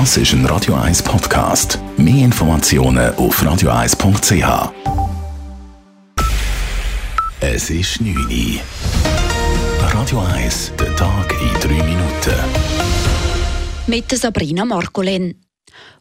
Das ist ein Radio 1 Podcast. Mehr Informationen auf radio1.ch. Es ist 9 Uhr. Radio 1, der Tag in 3 Minuten. Mit Sabrina Marcolin.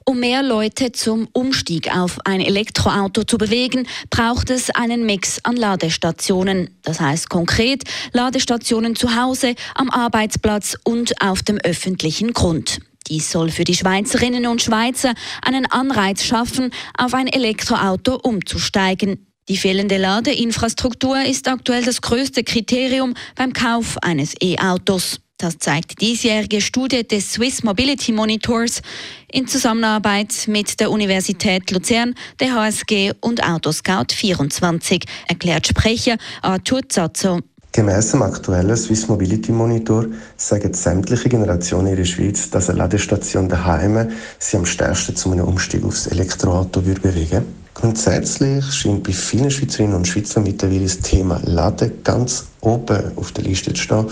Um mehr Leute zum Umstieg auf ein Elektroauto zu bewegen, braucht es einen Mix an Ladestationen. Das heißt konkret Ladestationen zu Hause, am Arbeitsplatz und auf dem öffentlichen Grund. Dies soll für die Schweizerinnen und Schweizer einen Anreiz schaffen, auf ein Elektroauto umzusteigen. Die fehlende Ladeinfrastruktur ist aktuell das größte Kriterium beim Kauf eines E-Autos. Das zeigt die diesjährige Studie des Swiss Mobility Monitors in Zusammenarbeit mit der Universität Luzern, der HSG und Autoscout 24, erklärt Sprecher Arthur Zazzo. Gemäss dem aktuellen Swiss Mobility Monitor sagen sämtliche Generationen in der Schweiz, dass eine Ladestation daheim sie am stärksten zu einem Umstieg aufs Elektroauto würde bewegen. Grundsätzlich scheint bei vielen Schweizerinnen und Schweizern mittlerweile das Thema Laden ganz oben auf der Liste zu stehen,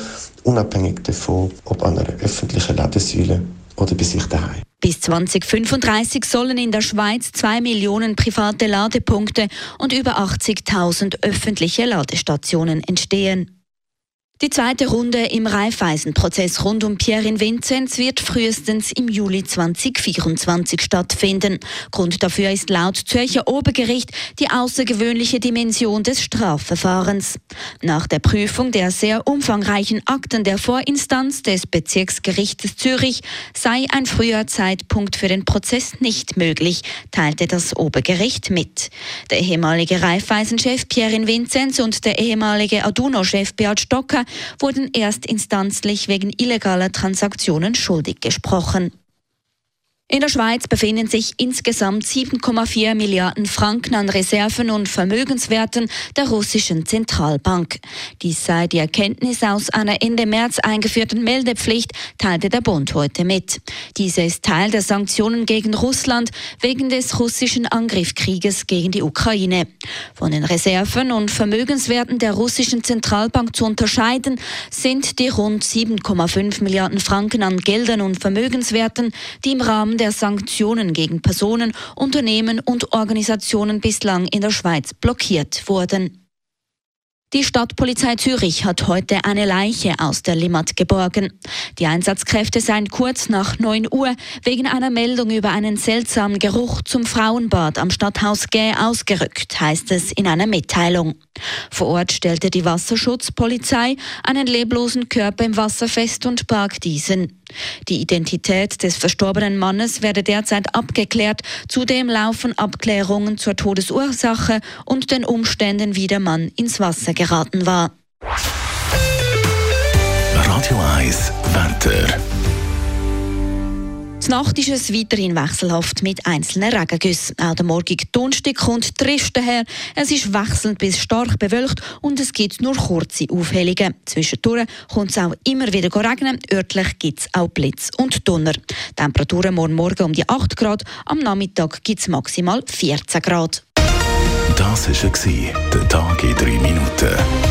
unabhängig davon, ob an einer öffentlichen Ladesäule oder bei sich daheim. Bis 2035 sollen in der Schweiz zwei Millionen private Ladepunkte und über 80.000 öffentliche Ladestationen entstehen. Die zweite Runde im Raiffeisen-Prozess rund um Pierre Vinzenz wird frühestens im Juli 2024 stattfinden. Grund dafür ist laut Zürcher Obergericht die außergewöhnliche Dimension des Strafverfahrens. Nach der Prüfung der sehr umfangreichen Akten der Vorinstanz des Bezirksgerichtes Zürich sei ein früher Zeitpunkt für den Prozess nicht möglich, teilte das Obergericht mit. Der ehemalige Raiffeisen-Chef Pierre Vinzenz und der ehemalige Aduno-Chef Beat Stocker wurden erstinstanzlich wegen illegaler Transaktionen schuldig gesprochen. In der Schweiz befinden sich insgesamt 7,4 Milliarden Franken an Reserven und Vermögenswerten der russischen Zentralbank. Dies sei die Erkenntnis aus einer Ende März eingeführten Meldepflicht, teilte der Bund heute mit. Diese ist Teil der Sanktionen gegen Russland wegen des russischen Angriffskrieges gegen die Ukraine. Von den Reserven und Vermögenswerten der russischen Zentralbank zu unterscheiden sind die rund 7,5 Milliarden Franken an Geldern und Vermögenswerten, die im Rahmen der Sanktionen gegen Personen, Unternehmen und Organisationen bislang in der Schweiz blockiert wurden. Die Stadtpolizei Zürich hat heute eine Leiche aus der Limmat geborgen. Die Einsatzkräfte seien kurz nach 9 Uhr wegen einer Meldung über einen seltsamen Geruch zum Frauenbad am Stadthaus Gä ausgerückt, heißt es in einer Mitteilung. Vor Ort stellte die Wasserschutzpolizei einen leblosen Körper im Wasser fest und barg diesen. Die Identität des verstorbenen Mannes werde derzeit abgeklärt. Zudem laufen Abklärungen zur Todesursache und den Umständen, wie der Mann ins Wasser geraten war. Radio 1 Wetter. Nacht ist es weiterhin wechselhaft mit einzelnen Regengüssen. Auch der morgige Donnerstag kommt trist daher. Es ist wechselnd bis stark bewölkt und es gibt nur kurze Aufhellungen. Zwischendurch kommt es auch immer wieder regnen. Örtlich gibt es auch Blitz und Donner. Temperaturen morgen Morgen um die 8 Grad. Am Nachmittag gibt es maximal 14 Grad. Das war der Tag in 3 Minuten.